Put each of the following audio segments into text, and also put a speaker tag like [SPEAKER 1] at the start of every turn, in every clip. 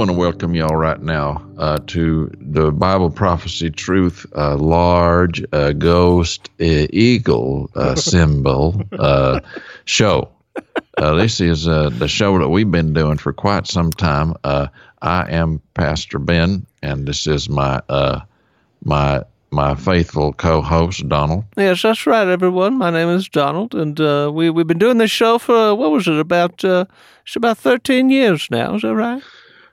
[SPEAKER 1] want to welcome y'all right now uh, to the Bible Prophecy Truth uh, Large uh, Ghost uh, Eagle uh, Symbol uh, show. this is the show that we've been doing for quite some time. I am Pastor Ben, and this is my my my faithful co-host Donald.
[SPEAKER 2] Yes, that's right, everyone. My name is Donald, and we we've been doing this show for what was it about? it's about thirteen years now. Is that right?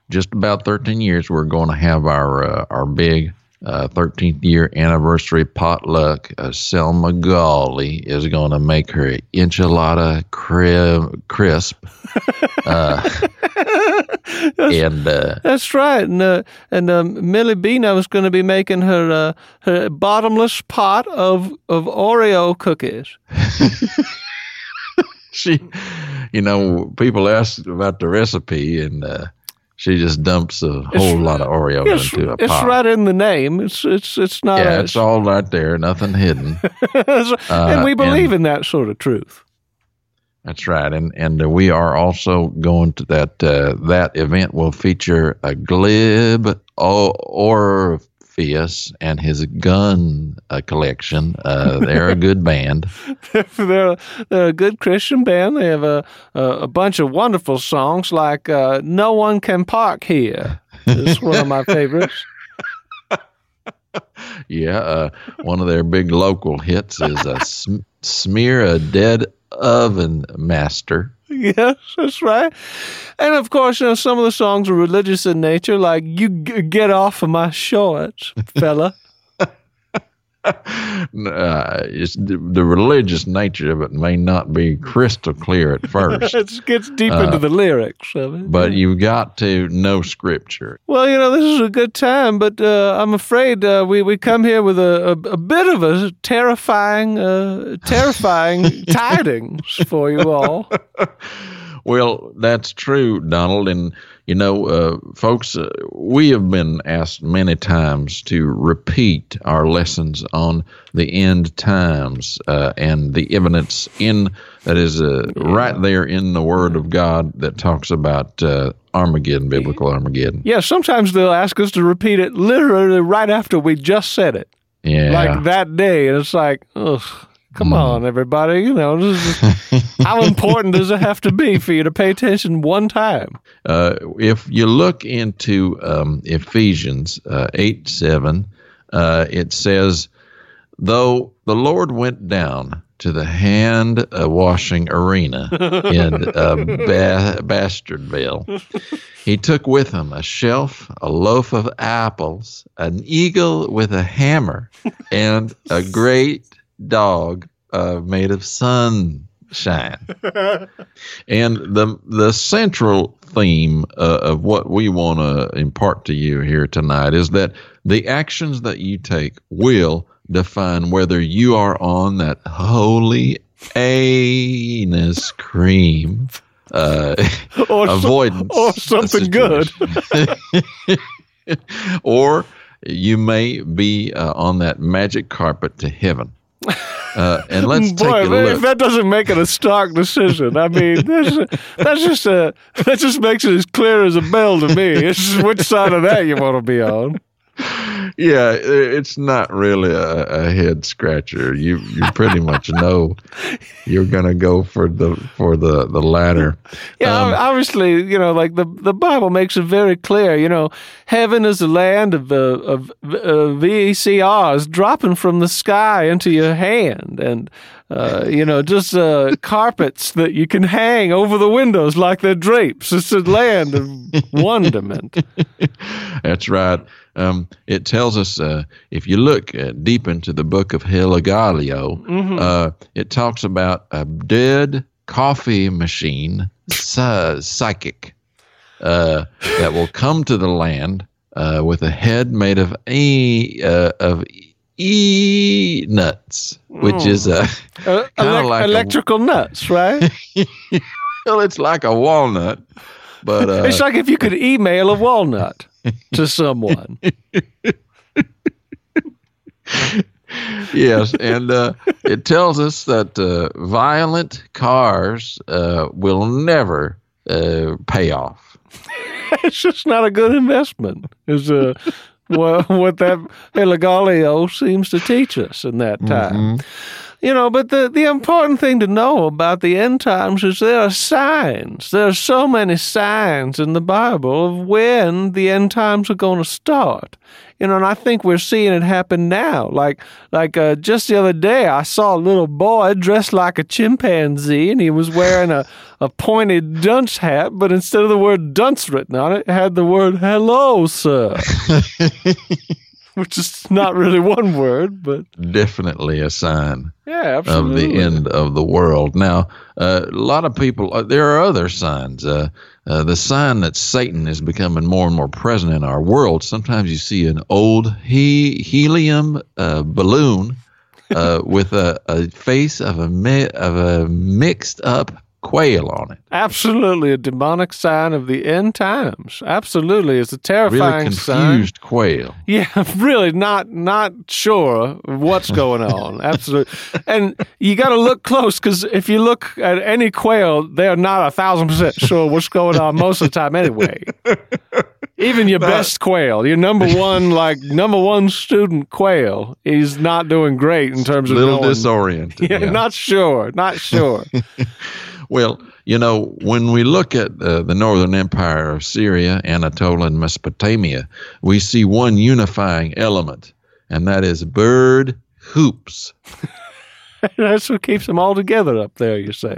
[SPEAKER 1] Just about 13 years, we're going to have our uh, our big uh, 13th year anniversary potluck. Uh, Selma Gawley is going to make her enchilada crib, crisp. Uh,
[SPEAKER 2] and uh, that's right. And uh, and um, Millie Bino is going to be making her uh, her bottomless pot of of Oreo cookies.
[SPEAKER 1] she, you know, people ask about the recipe and she just dumps a whole it's, lot of Oreo into a
[SPEAKER 2] it's
[SPEAKER 1] pot.
[SPEAKER 2] It's right in the name. It's it's it's not.
[SPEAKER 1] Yeah, a, it's all right there. Nothing hidden.
[SPEAKER 2] uh, and we believe and, in that sort of truth.
[SPEAKER 1] That's right, and and we are also going to that. Uh, that event will feature a glib or Orpheus and his gun uh, collection. Uh, they're a good band.
[SPEAKER 2] they're, they're a good Christian band. They have a, a, a bunch of wonderful songs like uh, No One Can Park Here. It's one of my favorites.
[SPEAKER 1] yeah, uh, one of their big local hits is a sm- Smear a Dead Oven Master.
[SPEAKER 2] Yes, that's right. And of course, you know, some of the songs are religious in nature, like "You g- Get Off of My Shorts, Fella."
[SPEAKER 1] uh, the, the, religious nature of it may not be crystal clear at first.
[SPEAKER 2] it gets deep uh, into the lyrics of it.
[SPEAKER 1] But yeah. you've got to know scripture.
[SPEAKER 2] Well, you know, this is a good time, but uh, I'm afraid uh, we, we come here with a, a, a bit of a terrifying, uh, terrifying tidings for you all.
[SPEAKER 1] Well, that's true, Donald. And, you know, uh, folks, uh, we have been asked many times to repeat our lessons on the end times uh, and the evidence in that is uh, right there in the Word of God that talks about uh, Armageddon, biblical Armageddon.
[SPEAKER 2] Yeah, sometimes they'll ask us to repeat it literally right after we just said it.
[SPEAKER 1] Yeah.
[SPEAKER 2] Like that day. And it's like, ugh. Come mm. on, everybody. You know, how important does it have to be for you to pay attention one time?
[SPEAKER 1] Uh, if you look into um, Ephesians uh, 8 7, uh, it says, Though the Lord went down to the hand washing arena in uh, ba- Bastardville, he took with him a shelf, a loaf of apples, an eagle with a hammer, and a great dog uh, made of sunshine. and the the central theme uh, of what we want to impart to you here tonight is that the actions that you take will define whether you are on that holy anus cream uh, or avoidance
[SPEAKER 2] or something good.
[SPEAKER 1] or you may be uh, on that magic carpet to heaven uh, and let's
[SPEAKER 2] Boy,
[SPEAKER 1] take a look.
[SPEAKER 2] If that doesn't make it a stock decision, I mean, that's, that's just a that just makes it as clear as a bell to me. It's just which side of that you want to be on
[SPEAKER 1] yeah, it's not really a, a, head scratcher. You you pretty much know you're gonna go for the for the the latter.
[SPEAKER 2] Yeah, um, obviously, you know, like the the Bible makes it very clear. You know, heaven is a land of uh, of uh, VCRs dropping from the sky into your hand, and uh, you know, just uh, carpets that you can hang over the windows like they're drapes. It's a land of wonderment.
[SPEAKER 1] That's right. Um, it tells us uh, if you look uh, deep into the book of Heligalio, mm-hmm. uh, it talks about a dead coffee machine psychic uh, that will come to the land uh, with a head made of e of e nuts, which mm. is a
[SPEAKER 2] kind of like electrical a, nuts, right?
[SPEAKER 1] well, it's like a walnut, but
[SPEAKER 2] it's like if you could email a walnut to someone.
[SPEAKER 1] yes, and uh, it tells us that uh, violent cars uh, will never uh, pay off.
[SPEAKER 2] it's just not a good investment. Is uh, what, what that Heligalio seems to teach us in that time. Mm-hmm. You know, but the, the important thing to know about the end times is there are signs. There are so many signs in the Bible of when the end times are going to start. You know, and I think we're seeing it happen now. Like, like uh, just the other day, I saw a little boy dressed like a chimpanzee, and he was wearing a, a pointed dunce hat, but instead of the word dunce written on it, it had the word hello, sir. which is not really one word, but
[SPEAKER 1] definitely a sign.
[SPEAKER 2] Yeah,
[SPEAKER 1] of the end of the world. Now, uh, a lot of people. Uh, there are other signs. Uh, uh, the sign that Satan is becoming more and more present in our world. Sometimes you see an old he- helium uh, balloon uh, with a, a, face of a mi- of a mixed up quail on it.
[SPEAKER 2] Absolutely, a demonic sign of the end times. Absolutely, it's a terrifying
[SPEAKER 1] really confused
[SPEAKER 2] sign.
[SPEAKER 1] quail.
[SPEAKER 2] Yeah, really not not sure what's going on. Absolutely, and you got to look close because if you look at any quail, they are not a thousand percent sure what's going on most of the time anyway. Even your best quail, your number one, like number one student quail, is not doing great in terms of
[SPEAKER 1] little
[SPEAKER 2] knowing,
[SPEAKER 1] disoriented.
[SPEAKER 2] Yeah, yeah, not sure, not sure.
[SPEAKER 1] Well, you know, when we look at uh, the northern empire of Syria, Anatolia, and Mesopotamia, we see one unifying element, and that is bird hoops.
[SPEAKER 2] That's what keeps them all together up there, you say.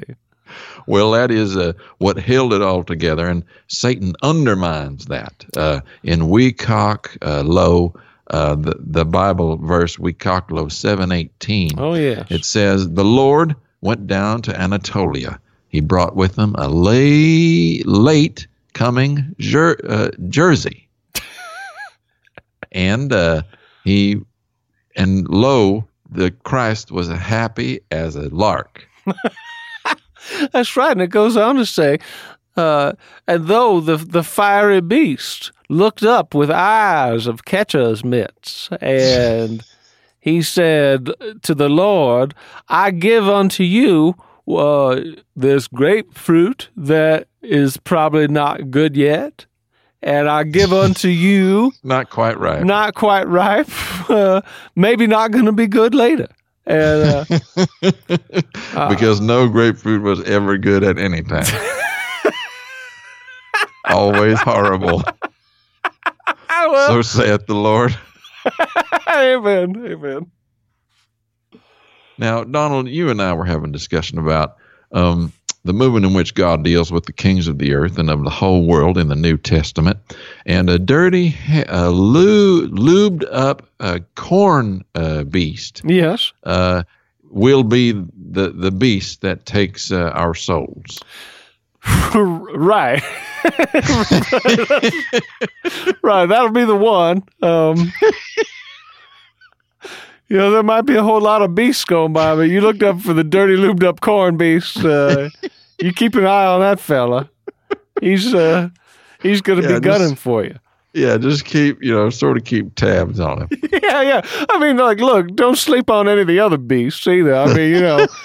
[SPEAKER 1] Well, that is uh, what held it all together, and Satan undermines that. Uh, in Wecock uh, Low, uh, the, the Bible verse, Wecock Low 718,
[SPEAKER 2] oh, yes.
[SPEAKER 1] it says, The Lord went down to Anatolia he brought with him a lay, late coming jer- uh, jersey. and uh, he, and lo, the Christ was happy as a lark.
[SPEAKER 2] That's right. And it goes on to say, uh, and though the, the fiery beast looked up with eyes of catcher's mitts, and he said to the Lord, I give unto you uh, there's grapefruit that is probably not good yet, and I give unto you
[SPEAKER 1] not quite ripe,
[SPEAKER 2] not quite ripe, uh, maybe not going to be good later. And
[SPEAKER 1] uh, because no grapefruit was ever good at any time, always horrible. Well, so saith the Lord.
[SPEAKER 2] amen. Amen.
[SPEAKER 1] Now, Donald, you and I were having a discussion about um, the movement in which God deals with the kings of the earth and of the whole world in the New Testament, and a dirty, uh, lubed up uh, corn uh, beast.
[SPEAKER 2] Yes.
[SPEAKER 1] Uh, will be the, the beast that takes uh, our souls.
[SPEAKER 2] right. right. That'll be the one. Um, you know, there might be a whole lot of beasts going by, but you looked up for the dirty, lubed up corn beast. Uh, you keep an eye on that fella. He's uh, he's going to yeah, be gunning just, for you.
[SPEAKER 1] Yeah, just keep you know, sort of keep tabs on him.
[SPEAKER 2] yeah, yeah. I mean, like, look, don't sleep on any of the other beasts either. I mean, you know.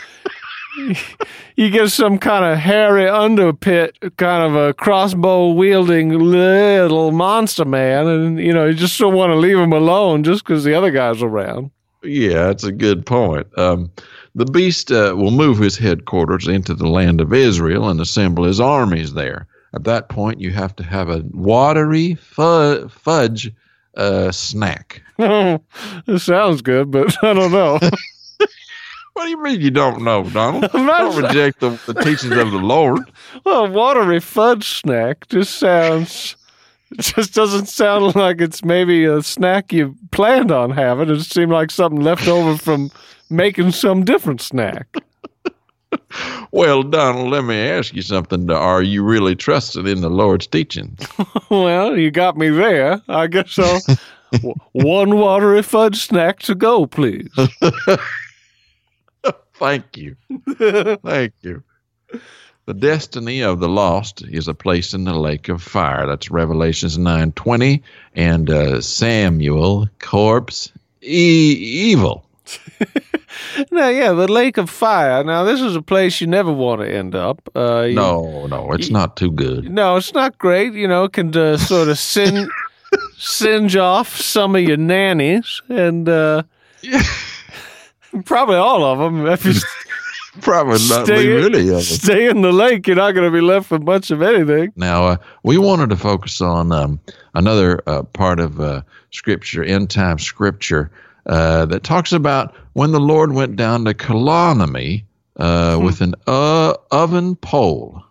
[SPEAKER 2] you get some kind of hairy underpit, kind of a crossbow wielding little monster man, and you know you just don't want to leave him alone just because the other guy's around.
[SPEAKER 1] Yeah, that's a good point. Um, the beast uh, will move his headquarters into the land of Israel and assemble his armies there. At that point, you have to have a watery fu- fudge uh, snack.
[SPEAKER 2] it sounds good, but I don't know.
[SPEAKER 1] what do you mean you don't know, Donald? don't reject the, the teachings of the Lord.
[SPEAKER 2] Well, watery fudge snack just sounds just doesn't sound like it's maybe a snack you planned on having. It seemed like something left over from making some different snack.
[SPEAKER 1] Well, Donald, let me ask you something. Are you really trusted in the Lord's teachings?
[SPEAKER 2] well, you got me there. I guess so. One watery fudge snack to go, please.
[SPEAKER 1] Thank you. Thank you. The destiny of the lost is a place in the lake of fire. That's Revelations 9:20 and uh, Samuel corpse e- evil
[SPEAKER 2] Now, yeah, the lake of fire. Now, this is a place you never want to end up. Uh, you-
[SPEAKER 1] No, no, it's not too good.
[SPEAKER 2] No, it's not great. You know, it can uh, sort of singe, singe off some of your nannies and uh, probably all of them. If you s-
[SPEAKER 1] Probably not
[SPEAKER 2] stay,
[SPEAKER 1] be really of it.
[SPEAKER 2] stay in the lake, you're not going to be left with much of anything.
[SPEAKER 1] Now, uh, we wanted to focus on um, another uh, part of uh, Scripture, end time Scripture, uh, that talks about when the Lord went down to Colonymy uh, with an uh, oven pole.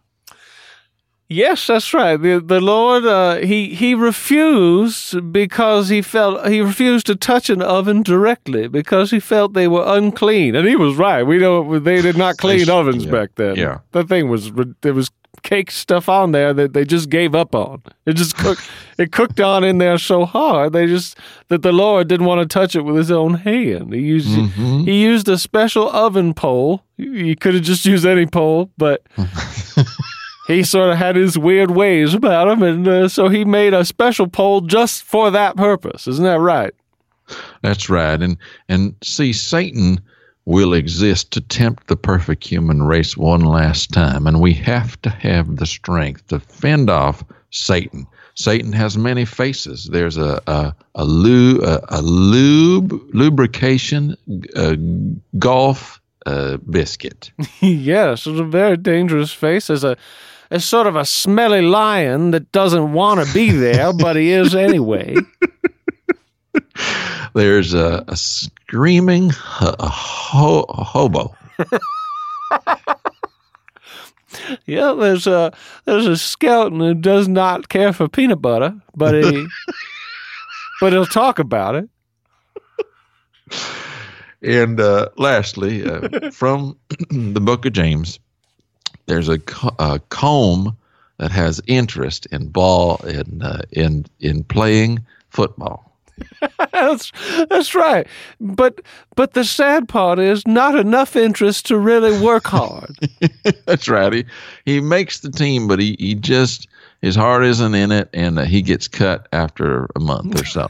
[SPEAKER 2] Yes, that's right. The the Lord uh, he he refused because he felt he refused to touch an oven directly because he felt they were unclean, and he was right. We know they did not clean ovens
[SPEAKER 1] yeah,
[SPEAKER 2] back then.
[SPEAKER 1] yeah.
[SPEAKER 2] that thing was there was cake stuff on there that they just gave up on. It just cooked it cooked on in there so hard they just that the Lord didn't want to touch it with his own hand. He used
[SPEAKER 1] Mm-hmm.
[SPEAKER 2] he used a special oven pole. He could have just used any pole, but he sort of had his weird ways about him, and uh, so he made a special pole just for that purpose. Isn't that right?
[SPEAKER 1] That's right. And and see, Satan will exist to tempt the perfect human race one last time, and we have to have the strength to fend off Satan. Satan has many faces. There's a a a, lu, a, a lube lubrication uh, golf uh, biscuit.
[SPEAKER 2] yes, it's a very dangerous face. As a, as sort of a smelly lion that doesn't want to be there, but he is anyway.
[SPEAKER 1] There's a, a screaming ho- a ho- a hobo.
[SPEAKER 2] Yeah, there's a there's a skeleton who does not care for peanut butter, but he but he'll talk about it.
[SPEAKER 1] And uh, lastly, uh, from the book of James, there's a, a comb that has interest in ball in uh, in in playing football.
[SPEAKER 2] that's that's right. But but the sad part is not enough interest to really work hard.
[SPEAKER 1] That's right. He he makes the team, but he, he just his heart isn't in it, and uh, he gets cut after a month or so.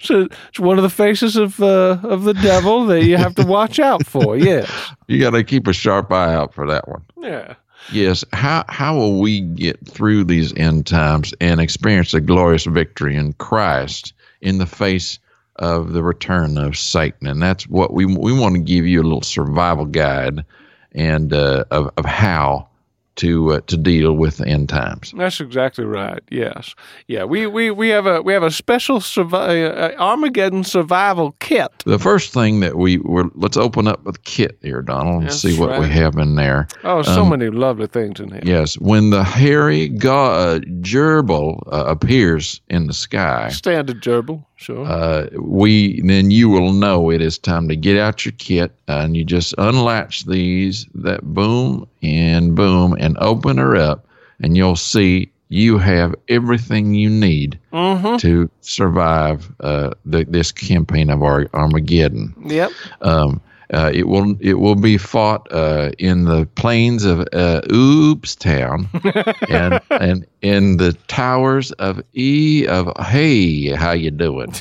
[SPEAKER 2] So it's one of the faces of uh, of the devil that you have to watch out for. Yes.
[SPEAKER 1] you got to keep a sharp eye out for that one.
[SPEAKER 2] Yeah.
[SPEAKER 1] Yes. How how will we get through these end times and experience a glorious victory in Christ in the face of the return of Satan? And that's what we we want to give you a little survival guide and uh, of of how to uh, to deal with end times.
[SPEAKER 2] That's exactly right. Yes. Yeah. We we, we have a we have a special survi- uh, Armageddon survival kit.
[SPEAKER 1] The first thing that we were let's open up with Kit here, Donald, and
[SPEAKER 2] That's
[SPEAKER 1] see what we have in there.
[SPEAKER 2] Oh, so many lovely things in here.
[SPEAKER 1] Yes, when the hairy go- uh, gerbil uh, appears in the sky,
[SPEAKER 2] Standard gerbil, sure.
[SPEAKER 1] uh, we then you will know it is time to get out your kit and you just unlatch these that boom and boom and open her up and you'll see you have everything you need
[SPEAKER 2] mm-hmm.
[SPEAKER 1] to survive uh, the, this campaign of Ar- Armageddon.
[SPEAKER 2] Yep.
[SPEAKER 1] Um, uh, it will it will be fought uh, in the plains of uh, Oops Town and and in the towers of E of Hey, how you doing?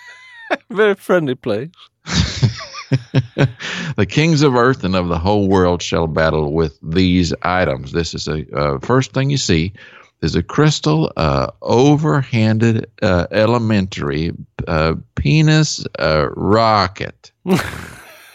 [SPEAKER 2] Very friendly place.
[SPEAKER 1] the kings of earth and of the whole world shall battle with these items. This is a uh, first thing you see is a crystal uh, overhanded uh, elementary uh, penis uh, rocket.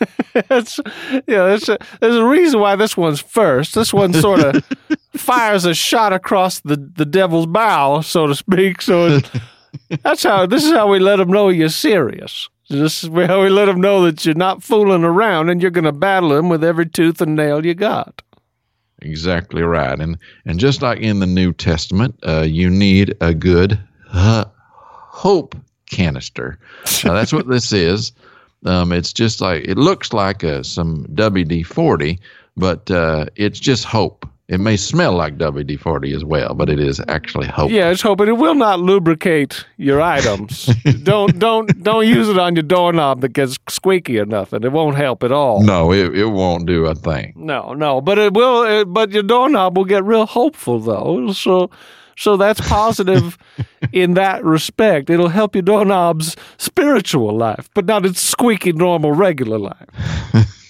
[SPEAKER 2] That's yeah. That's a, there's a reason why this one's first. This one sort of fires a shot across the the devil's bow, so to speak. So it, that's how. This is how we let them know you're serious. This is how we let them know that you're not fooling around and you're going to battle them with every tooth and nail you got.
[SPEAKER 1] Exactly right, and and just like in the New Testament, uh, you need a good uh, hope canister. Now, that's what this is. Um, it's just like it looks like uh, some WD forty, but uh, it's just hope. It may smell like WD forty as well, but it is actually hope.
[SPEAKER 2] Yeah, it's hoping it will not lubricate your items. don't don't don't use it on your doorknob that gets squeaky or nothing. It won't help at all.
[SPEAKER 1] No, it, it won't do a thing.
[SPEAKER 2] No, no, but it will. It, but your doorknob will get real hopeful though. So So that's positive in that respect. It'll help your doorknob's spiritual life, but not its squeaky normal regular life.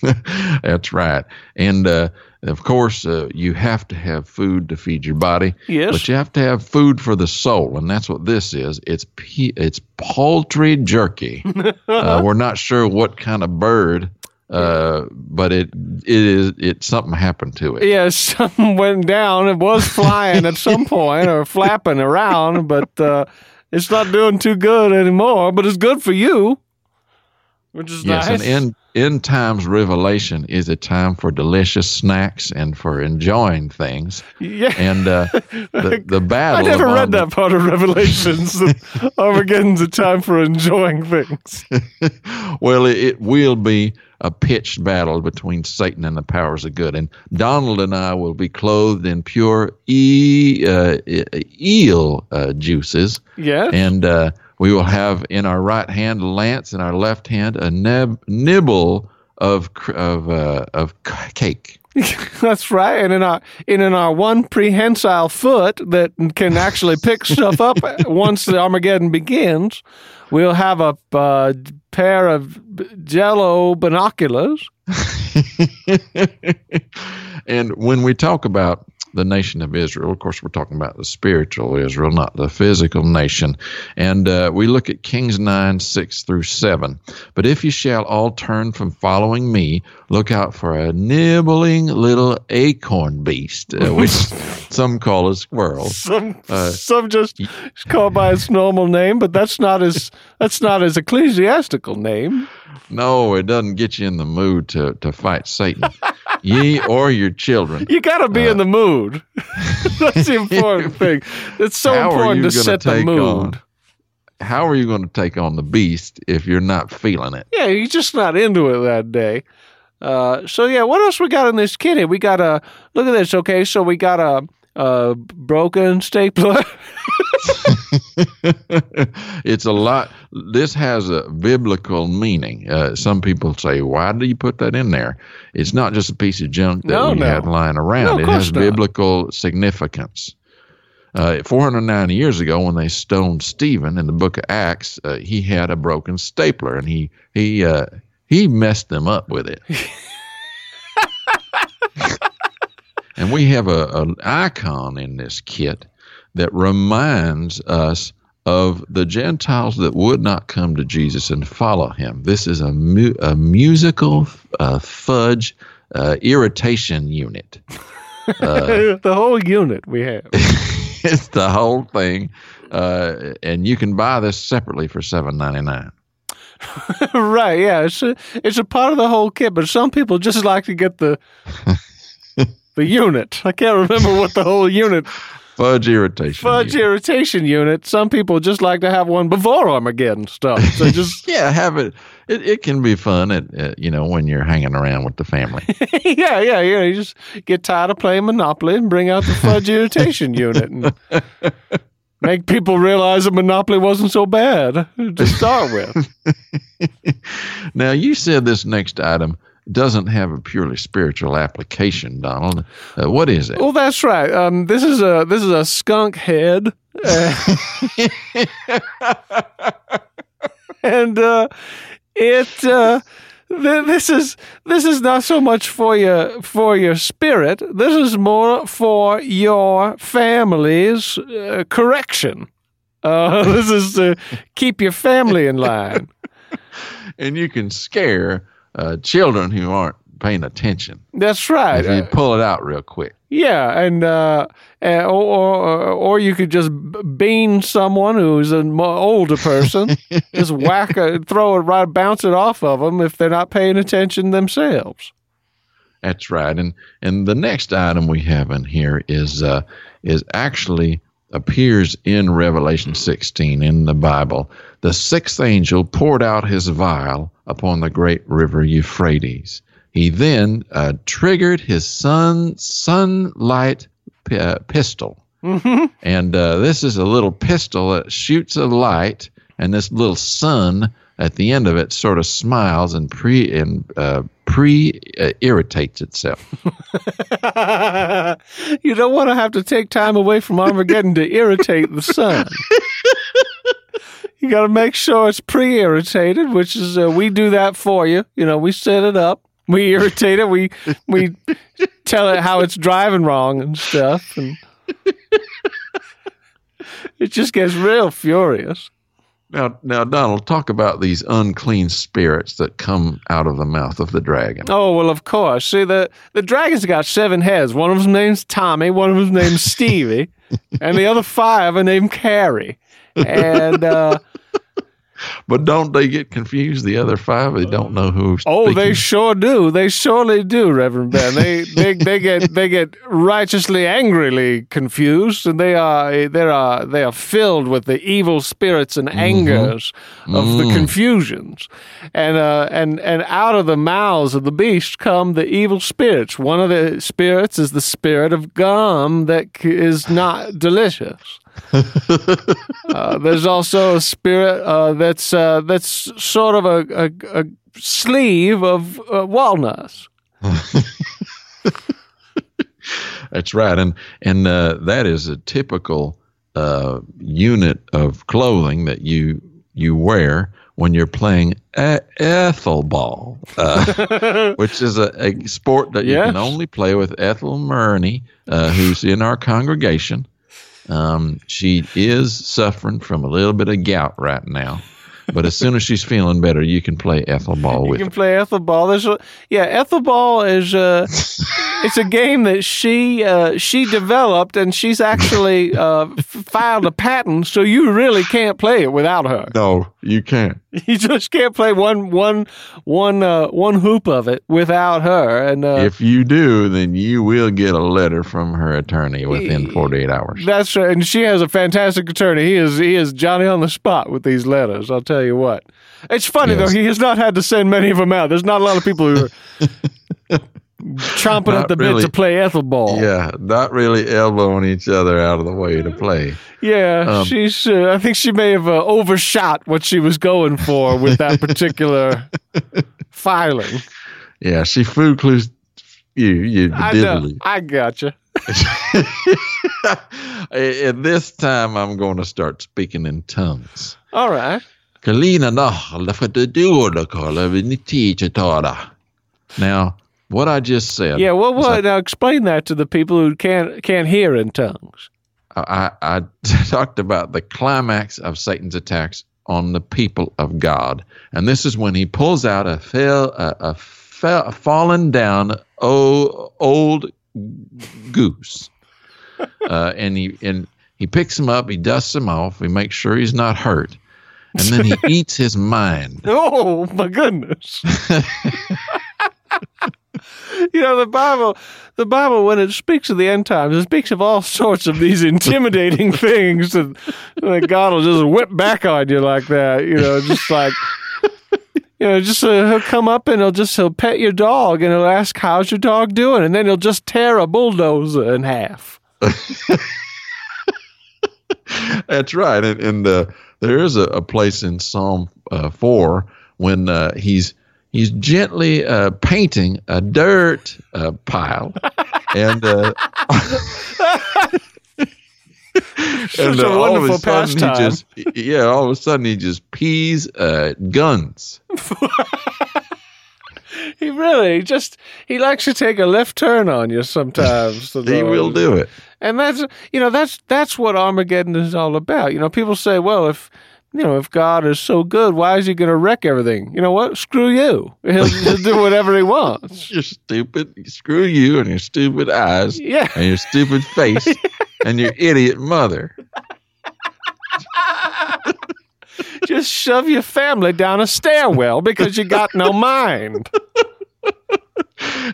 [SPEAKER 1] That's right. And uh, of course, uh, you have to have food to feed your body.
[SPEAKER 2] Yes.
[SPEAKER 1] But you have to have food for the soul, and that's what this is. It's pe- it's poultry jerky. uh, we're not sure what kind of bird, uh, but it it is it something happened to it.
[SPEAKER 2] Yeah, something went down. It was flying at some point or flapping around, but uh, it's not doing too good anymore. But it's good for you, which is
[SPEAKER 1] Yes,
[SPEAKER 2] nice.
[SPEAKER 1] and end end times revelation is a time for delicious snacks and for enjoying things.
[SPEAKER 2] yeah.
[SPEAKER 1] And uh, the the
[SPEAKER 2] I never read that part of Revelations. that Armageddon's a time for enjoying things.
[SPEAKER 1] well, it, it will be a pitched battle between Satan and the powers of good. And Donald and I will be clothed in pure e, uh, eel uh, juices.
[SPEAKER 2] Yes.
[SPEAKER 1] And uh, we will have in our right hand a lance, in our left hand a nib- nibble of of uh, of cake.
[SPEAKER 2] That's right. And in our and in our one prehensile foot that can actually pick stuff up once the Armageddon begins, we'll have a uh, pair of Jello binoculars.
[SPEAKER 1] and when we talk about the nation of Israel, of course, we're talking about the spiritual Israel, not the physical nation. And uh, we look at Kings 9, 6 through 7. But if you shall all turn from following me, look out for a nibbling little acorn beast, uh, which some call a squirrel.
[SPEAKER 2] Some
[SPEAKER 1] Uh,
[SPEAKER 2] some just called by its normal name, but that's not his that's not his ecclesiastical name.
[SPEAKER 1] No, it doesn't get you in the mood to, to fight Satan, ye or your children.
[SPEAKER 2] You got to be
[SPEAKER 1] Uh,
[SPEAKER 2] in the mood. that's the important thing. It's so important to set the mood.
[SPEAKER 1] on- How are you going to take on the beast if you're not feeling it?
[SPEAKER 2] Yeah, you're just not into it that day. Uh, so yeah, what else we got in this kitty? We got a look at this. Okay, so we got a, a broken stapler.
[SPEAKER 1] it's a lot. This has a biblical meaning. Uh, some people say, "Why do you put that in there?" It's not just a piece of junk that
[SPEAKER 2] No,
[SPEAKER 1] we
[SPEAKER 2] no.
[SPEAKER 1] have lying around.
[SPEAKER 2] No,
[SPEAKER 1] it has
[SPEAKER 2] not.
[SPEAKER 1] biblical significance. Uh, 490 years ago, when they stoned Stephen in the Book of Acts, uh, he had a broken stapler, and he he uh, he messed them up with it. and we have a, an icon in this kit that reminds us of the Gentiles that would not come to Jesus and follow him. This is a, mu- a musical uh, fudge uh, irritation unit.
[SPEAKER 2] the whole unit we have.
[SPEAKER 1] it's the whole thing, uh, and you can buy this separately for seven ninety nine.
[SPEAKER 2] right? Yeah, it's a, it's a part of the whole kit, but some people just like to get the the unit. I can't remember what the whole unit
[SPEAKER 1] Fudge irritation.
[SPEAKER 2] fudge
[SPEAKER 1] unit.
[SPEAKER 2] irritation unit. Some people just like to have one before Armageddon stuff. So just
[SPEAKER 1] Yeah, have it. It, it can be fun at, uh, you know when you're hanging around with the family.
[SPEAKER 2] yeah, yeah, yeah. You just get tired of playing Monopoly and bring out the fudge irritation unit and make people realize that Monopoly wasn't so bad to start with.
[SPEAKER 1] now you said this next item doesn't have a purely spiritual application, Donald. Uh, what is it?
[SPEAKER 2] Well, that's right. Um, this is a this is a skunk head, Uh, and uh, it uh, th- this is this is not so much for your for your spirit. This is more for your family's uh, correction. Uh, this is to keep your family in line.
[SPEAKER 1] and you can scare uh, children who aren't paying attention
[SPEAKER 2] That's right.
[SPEAKER 1] if you pull it out real quick.
[SPEAKER 2] Yeah, and uh, uh, or, or or you could just bean someone who's an older person, just whack it, throw it right, bounce it off of them if they're not paying attention themselves.
[SPEAKER 1] That's right. And and the next item we have in here is uh, is actually appears in Revelation 16 in the Bible. The sixth angel poured out his vial upon the great river Euphrates. He then uh, triggered his sun sunlight p- uh, pistol,
[SPEAKER 2] hmm
[SPEAKER 1] and uh, this is a little pistol that shoots a light, and this little sun at the end of it sort of smiles and pre and uh, pre uh, irritates itself.
[SPEAKER 2] you don't want to have to take time away from Armageddon to irritate the sun. you got to make sure it's pre irritated, which is, uh, we do that for you. You know, we set it up, we irritate it, we, we tell it how it's driving wrong and stuff. And it just gets real furious.
[SPEAKER 1] Now, now, Donald, talk about these unclean spirits that come out of the mouth of the dragon.
[SPEAKER 2] Oh well, of course. See, the the dragon's got seven heads. One of them's named Tommy. One of them's named Stevie, and the other five are named Carrie. And uh,
[SPEAKER 1] but don't they get confused? The other five, they don't know who's.
[SPEAKER 2] oh,
[SPEAKER 1] speaking?
[SPEAKER 2] they sure do. They surely do, Reverend Ben. They they they get they get righteously angrily confused, and they are they are they are filled with the evil spirits and angers of the confusions, and uh and and out of the mouths of the beast come the evil spirits. One of the spirits is the spirit of gum that is not delicious. Uh, there's also a spirit uh, that's uh, that's sort of a, a, a sleeve of uh, walnuts.
[SPEAKER 1] That's right, and and uh, that is a typical uh, unit of clothing that you you wear when you're playing a- ethelball, uh, which is a, a sport that you
[SPEAKER 2] Yes.
[SPEAKER 1] can only play with Ethel Murney, uh, who's in our congregation. Um, she is suffering from a little bit of gout right now, but as soon as she's feeling better, you can play ethelball
[SPEAKER 2] You
[SPEAKER 1] with.
[SPEAKER 2] You can play Ethelball. There's a, yeah, Ethelball is uh, it's a game that she uh, she developed, and she's actually uh, filed a patent, so you really can't play it without her.
[SPEAKER 1] No, you can't.
[SPEAKER 2] You just can't play one one one uh, one hoop of it without her. And uh,
[SPEAKER 1] If you do, then you will get a letter from her attorney within 48 hours.
[SPEAKER 2] That's right, and she has a fantastic attorney. He is he is Johnny on the spot with these letters. I'll tell you what. It's funny
[SPEAKER 1] Yes.
[SPEAKER 2] though; he has not had to send many of them out. There's not a lot of people who are chomping
[SPEAKER 1] Not
[SPEAKER 2] at the
[SPEAKER 1] really.
[SPEAKER 2] bit to play Ethelball.
[SPEAKER 1] Yeah, not really elbowing each other out of the way to play.
[SPEAKER 2] Yeah,
[SPEAKER 1] Um,
[SPEAKER 2] she's. Uh, I think she may have uh, overshot what she was going for with that particular filing.
[SPEAKER 1] Yeah, she food clues you, you
[SPEAKER 2] I know. I gotcha.
[SPEAKER 1] and this time I'm going to start speaking in tongues.
[SPEAKER 2] All right.
[SPEAKER 1] Kalina na lafatududa kola vinitichatada. Now, what I just said.
[SPEAKER 2] Yeah. Well, what? Now explain that to the people who can't can't hear in tongues.
[SPEAKER 1] I, I I talked about the climax of Satan's attacks on the people of God, and this is when he pulls out a fell a, a, fell, a fallen down o, old goose, uh, and he and he picks him up, he dusts him off, he makes sure he's not hurt, and then he eats his mind.
[SPEAKER 2] Oh my goodness. you know the Bible the Bible when it speaks of the end times, it speaks of all sorts of these intimidating things and that God will just whip back on you like that, you know, just like you know, just uh, he'll come up and he'll just he'll pet your dog and he'll ask how's your dog doing and then he'll just tear a bulldozer in half.
[SPEAKER 1] That's right, and, and uh, there is a, a place in Psalm uh, four when uh, he's he's gently uh, painting a dirt uh, pile, and uh,
[SPEAKER 2] Such a
[SPEAKER 1] uh, all of
[SPEAKER 2] wonderful
[SPEAKER 1] sudden he just yeah, all of a sudden he just pees uh, guns.
[SPEAKER 2] He really just he likes to take a left turn on you sometimes.
[SPEAKER 1] He will do it.
[SPEAKER 2] And that's you know that's that's what Armageddon is all about. You know, people say, well, if you know if God is so good, why is He going to wreck everything? You know what? Screw you. He'll, he'll do whatever He wants.
[SPEAKER 1] You're stupid. Screw you and your stupid eyes
[SPEAKER 2] Yeah.
[SPEAKER 1] and your stupid face and your idiot mother.
[SPEAKER 2] Just shove your family down a stairwell because you got no mind.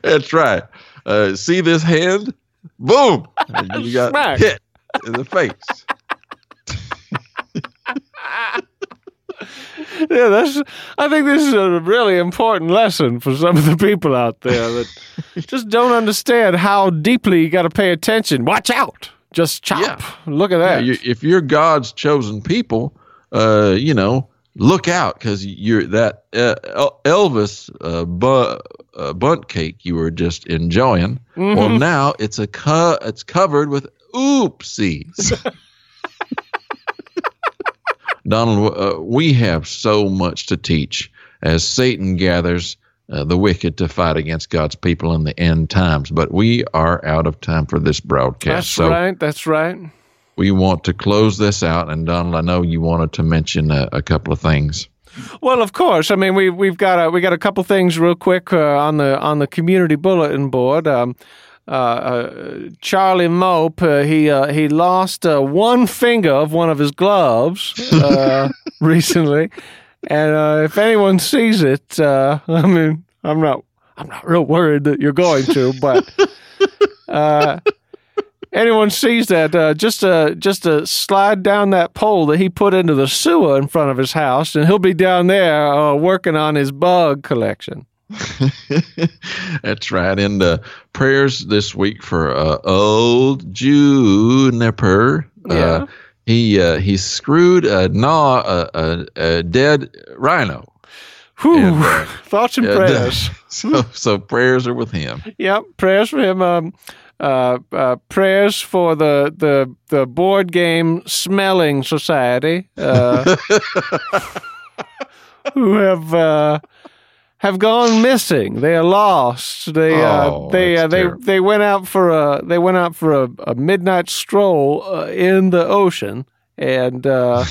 [SPEAKER 1] That's right. Uh, see this hand? Boom! You got
[SPEAKER 2] Smack.
[SPEAKER 1] hit in the face.
[SPEAKER 2] Yeah, that's. I think this is a really important lesson for some of the people out there that just don't understand how deeply you got to pay attention. Watch out! Just chop.
[SPEAKER 1] Yeah.
[SPEAKER 2] Look at
[SPEAKER 1] Yeah,
[SPEAKER 2] that.
[SPEAKER 1] you, if you're God's chosen people, uh, you know, look out because you're that uh, Elvis uh, bu- uh, bunt cake you were just enjoying. Well, now it's a co- it's covered with oopsies. Donald, uh, we have so much to teach as Satan gathers uh, the wicked to fight against God's people in the end times. But we are out of time for this broadcast.
[SPEAKER 2] That's
[SPEAKER 1] so
[SPEAKER 2] right. That's right.
[SPEAKER 1] we want to close this out. And Donald, I know you wanted to mention a, a couple of things.
[SPEAKER 2] Well, of course. I mean, we we've got a, we got a couple things real quick uh, on the on the community bulletin board. Um, uh, uh, Charlie Mope, uh, he uh, he lost uh, one finger of one of his gloves uh, recently, and uh, if anyone sees it, uh, I mean, I'm not I'm not real worried that you're going to, but uh, anyone sees that, uh, just uh, just uh, slide down that pole that he put into the sewer in front of his house, and he'll be down there uh, working on his bug collection.
[SPEAKER 1] That's right. And uh, prayers this week for uh, old Juniper.
[SPEAKER 2] Yeah.
[SPEAKER 1] Uh, he uh, he screwed a gnaw a, a, a dead rhino.
[SPEAKER 2] Whew.
[SPEAKER 1] And, uh,
[SPEAKER 2] Thoughts and
[SPEAKER 1] Yeah,
[SPEAKER 2] prayers.
[SPEAKER 1] So so prayers are with him.
[SPEAKER 2] Yep, prayers for him. Um, uh, uh, prayers for the, the the board game smelling society, uh, who have uh, have gone missing. They are lost. They uh,
[SPEAKER 1] Oh,
[SPEAKER 2] they uh, they
[SPEAKER 1] terrible.
[SPEAKER 2] they went out for a they went out for a, a midnight stroll uh, in the ocean and uh,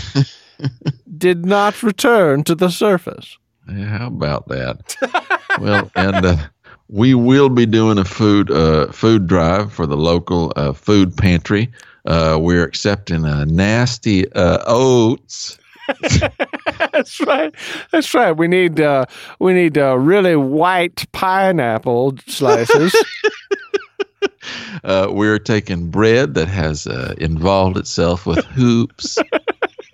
[SPEAKER 2] did not return to the surface.
[SPEAKER 1] Yeah, how about that? well, and uh, we will be doing a food uh, food drive for the local uh, food pantry. Uh, we're accepting uh, nasty uh, oats.
[SPEAKER 2] That's right. That's right. We need uh, we need uh, really white pineapple slices.
[SPEAKER 1] Uh, we're taking bread that has uh, involved itself with hoops.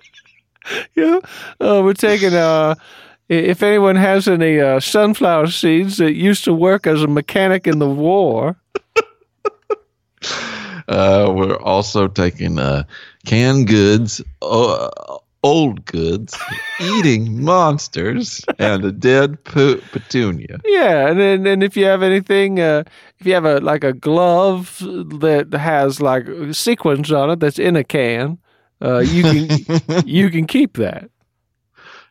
[SPEAKER 2] yeah. Uh, we're taking uh, if anyone has any uh, sunflower seeds that used to work as a mechanic in the war.
[SPEAKER 1] Uh, we're also taking uh, canned goods, uh, old goods, eating monsters, and a dead po- petunia.
[SPEAKER 2] Yeah, and then and if you have anything, uh, if you have a like a glove that has like sequins on it that's in a can, uh, you can you can keep that.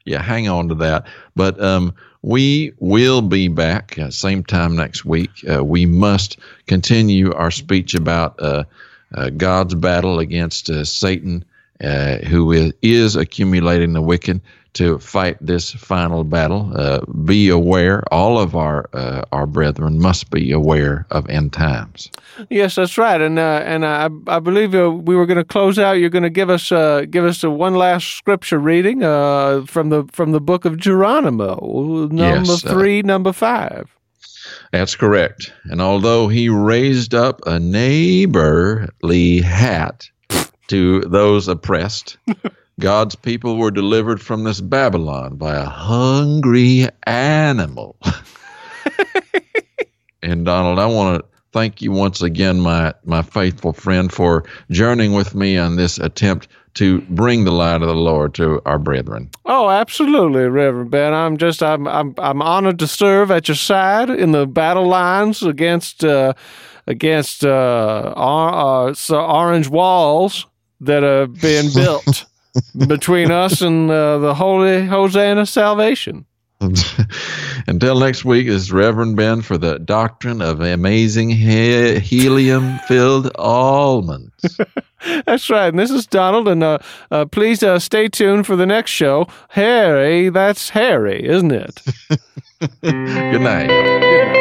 [SPEAKER 1] yeah, hang on to that. But um, we will be back uh, same time next week. Uh, we must continue our speech about uh, uh, God's battle against uh, Satan, uh, who is, is accumulating the wicked to fight this final battle. Uh, be aware. All of our uh, our brethren must be aware of end times.
[SPEAKER 2] Yes, that's right, and uh, and I I believe uh, we were going to close out. You're going to give us uh, give us a one last scripture reading uh, from the from the book of Geronimo, number
[SPEAKER 1] Yes,
[SPEAKER 2] three, number five.
[SPEAKER 1] That's correct. And although he raised up a neighborly hat to those oppressed, God's people were delivered from this Babylon by a hungry animal. and Donald, I want to thank you once again, my, my faithful friend, for journeying with me on this attempt to bring the light of the Lord to our brethren.
[SPEAKER 2] Oh, absolutely, Reverend Ben. I'm just I'm I'm I'm honored to serve at your side in the battle lines against uh, against uh, or, uh, orange walls that are being built between us and uh, the holy Hosanna salvation.
[SPEAKER 1] Until next week, this is Reverend Ben for the doctrine of amazing he- helium filled almonds.
[SPEAKER 2] That's right. And this is Donald. And uh, uh, please uh, stay tuned for the next show. Harry, that's Harry, isn't it?
[SPEAKER 1] Good night.
[SPEAKER 2] Good night.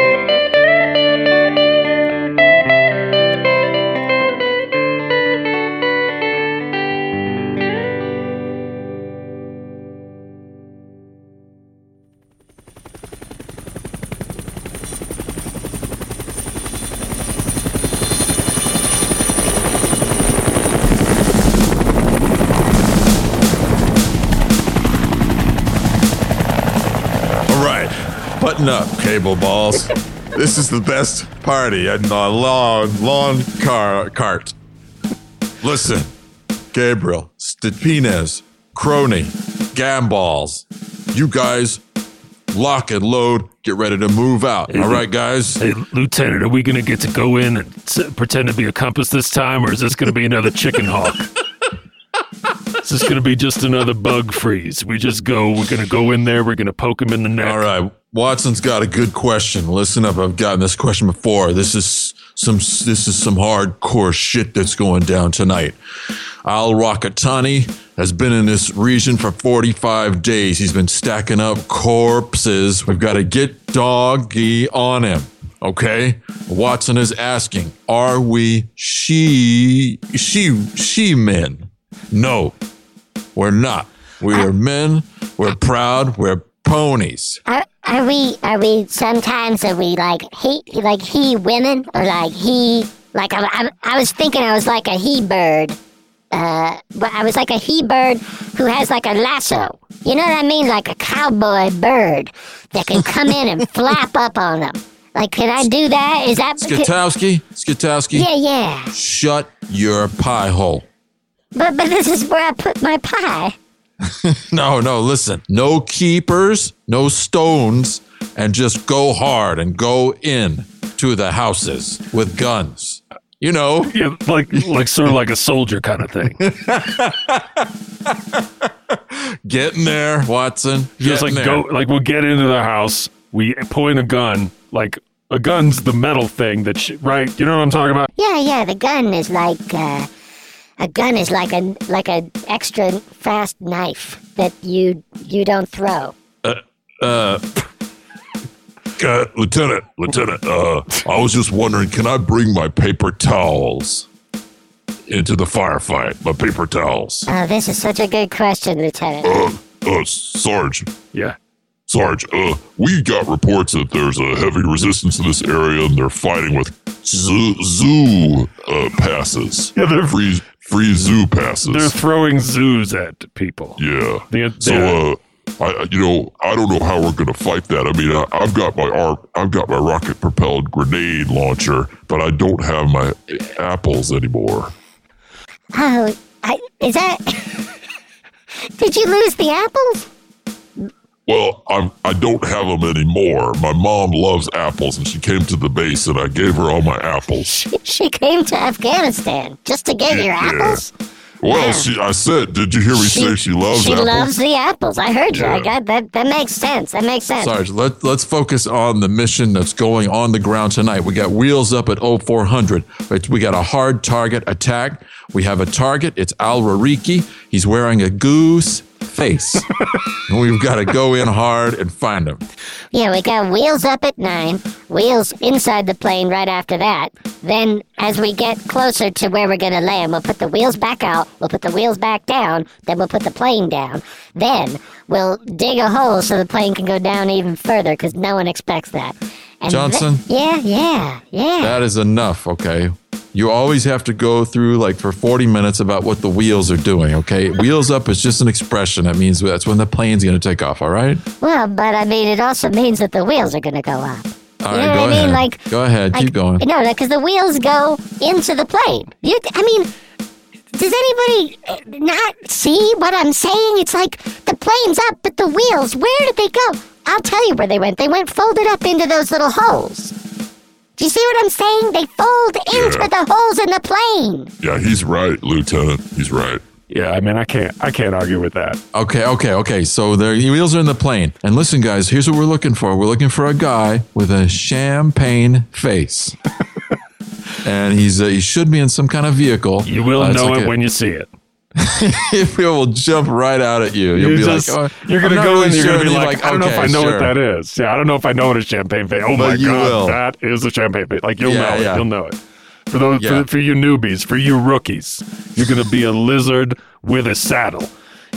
[SPEAKER 3] Button up, cable balls. this is the best party in the long, long car cart. Listen, Gabriel, Stepinez, Crony, Gamballs, you guys
[SPEAKER 4] lock and load, get ready to move out. All right, guys?
[SPEAKER 5] Hey, Lieutenant, are we going to get to go in and s- pretend to be a compass this time, or is this going to be another chicken hawk? Is going to be just another bug freeze? We just go, we're going to go in there, we're going to poke him in the neck.
[SPEAKER 4] All right. Watson's got a good question. Listen up. I've gotten this question before. This is some this is some hardcore shit that's going down tonight. Al Rakatani has been in this region for 45 days. He's been stacking up corpses. We've got to get doggy on him. Okay? Watson is asking, are we she she she men? No. We're not. We are men. We're proud. We're ponies.
[SPEAKER 6] Are, are we are we sometimes are we like he like he women or like he like I, I, I was thinking I was like a he bird. Uh, but I was like a he bird who has like a lasso. You know what I mean? Like a cowboy bird that can come in and flap up on them. Like, can I do that? Is that?
[SPEAKER 4] Skitowski, Skitowski,
[SPEAKER 6] yeah, yeah.
[SPEAKER 4] shut your pie hole.
[SPEAKER 6] But but this is where I put my pie.
[SPEAKER 4] No, no, listen. No keepers, no stones, and just go hard and go in to the houses with guns. You know,
[SPEAKER 5] Yeah, like, like sort of like a soldier kind of thing.
[SPEAKER 4] get in there, Watson.
[SPEAKER 5] Just
[SPEAKER 4] Get in
[SPEAKER 5] like
[SPEAKER 4] there.
[SPEAKER 5] go, like we'll get into the house, we point a gun, like a gun's the metal thing that, sh- right? You know what I'm talking about?
[SPEAKER 6] Yeah, yeah. The gun is like uh, a gun is like a like a extra fast knife that you you don't throw.
[SPEAKER 4] Uh, uh Lieutenant, Lieutenant, uh, I was just wondering, can I bring my paper towels into the firefight? My paper towels.
[SPEAKER 6] Oh, this is such a good question, Lieutenant.
[SPEAKER 4] Uh, uh, Sarge,
[SPEAKER 5] Yeah.
[SPEAKER 4] Sarge, uh, we got reports that there's a heavy resistance in this area and they're fighting with zoo, zoo uh, passes.
[SPEAKER 5] Yeah, they're-
[SPEAKER 4] free, free zoo passes.
[SPEAKER 5] They're throwing zoos at people.
[SPEAKER 4] yeah.
[SPEAKER 5] The-
[SPEAKER 4] so, uh, I, you know, I don't know how we're going to fight that. I mean, I, I've got my arm, I've got my rocket propelled grenade launcher, but I don't have my apples anymore.
[SPEAKER 6] Oh, I, is that? Did you lose the apples?
[SPEAKER 4] Well, I'm, I don't have them anymore. My mom loves apples, and she came to the base, and I gave her all my apples.
[SPEAKER 6] She, she came to Afghanistan just to get your
[SPEAKER 4] Yeah.
[SPEAKER 6] apples.
[SPEAKER 4] Well,
[SPEAKER 6] Yeah.
[SPEAKER 4] she, I said, did you hear me say she loves
[SPEAKER 6] She
[SPEAKER 4] apples?
[SPEAKER 6] She loves the apples. I heard you. I got that. That makes sense. That makes sense.
[SPEAKER 1] Sarge, let, let's focus on the mission that's going on the ground tonight. We got wheels up at 0400. We got a hard target attack. We have a target. It's Al Rariki. He's wearing a goose face. and we've got to go in hard and find him.
[SPEAKER 6] Yeah, we got wheels up at nine, wheels inside the plane right after that. Then, as we get closer to where we're going to land, we'll put the wheels back out, we'll put the wheels back down, then we'll put the plane down. Then, we'll dig a hole so the plane can go down even further because no one expects that. And
[SPEAKER 1] Johnson?
[SPEAKER 6] th- yeah, yeah, yeah.
[SPEAKER 1] That is enough, okay? You always have to go through like for 40 minutes about what the wheels are doing, okay? wheels up is just an expression. That means that's when the plane's going to take off, all right?
[SPEAKER 6] well, but I mean, it also means that the wheels are going to go up.
[SPEAKER 1] All
[SPEAKER 6] You know
[SPEAKER 1] go
[SPEAKER 6] what I
[SPEAKER 1] ahead.
[SPEAKER 6] mean? Like-
[SPEAKER 1] go ahead,
[SPEAKER 6] Like,
[SPEAKER 1] keep going.
[SPEAKER 6] No, because the wheels go into the plane. You, I mean, does anybody uh, not see what I'm saying? It's like the plane's up, but the wheels, where did they go? I'll tell you where they went. They went folded up into those little holes. Do you see what I'm saying? They fold into
[SPEAKER 4] Yeah.
[SPEAKER 6] the holes in the plane.
[SPEAKER 4] Yeah, he's right, Lieutenant. He's right.
[SPEAKER 5] Yeah, I mean, I can't, I can't argue with that.
[SPEAKER 1] Okay, okay, okay. So the wheels are in the plane. And listen, guys, here's what we're looking for. We're looking for a guy with a champagne face. and he's uh, he should be in some kind of vehicle.
[SPEAKER 5] You will
[SPEAKER 1] Uh,
[SPEAKER 5] know
[SPEAKER 1] like
[SPEAKER 5] it
[SPEAKER 1] a-
[SPEAKER 5] when you see it.
[SPEAKER 1] it will jump right out at you. You'll
[SPEAKER 5] You
[SPEAKER 1] be
[SPEAKER 5] just,
[SPEAKER 1] like, oh,
[SPEAKER 5] you're gonna go
[SPEAKER 1] really
[SPEAKER 5] in. You're
[SPEAKER 1] sure.
[SPEAKER 5] gonna be
[SPEAKER 1] And
[SPEAKER 5] like, I don't know if I know
[SPEAKER 1] sure.
[SPEAKER 5] what that is. Yeah, I don't know if I know what a champagne face. Oh my god,
[SPEAKER 1] will.
[SPEAKER 5] that is a champagne face. Like you'll
[SPEAKER 1] Yeah,
[SPEAKER 5] know it. You'll know it. For those,
[SPEAKER 1] Yeah.
[SPEAKER 5] for, for you newbies, for you rookies, you're gonna be a lizard with a saddle.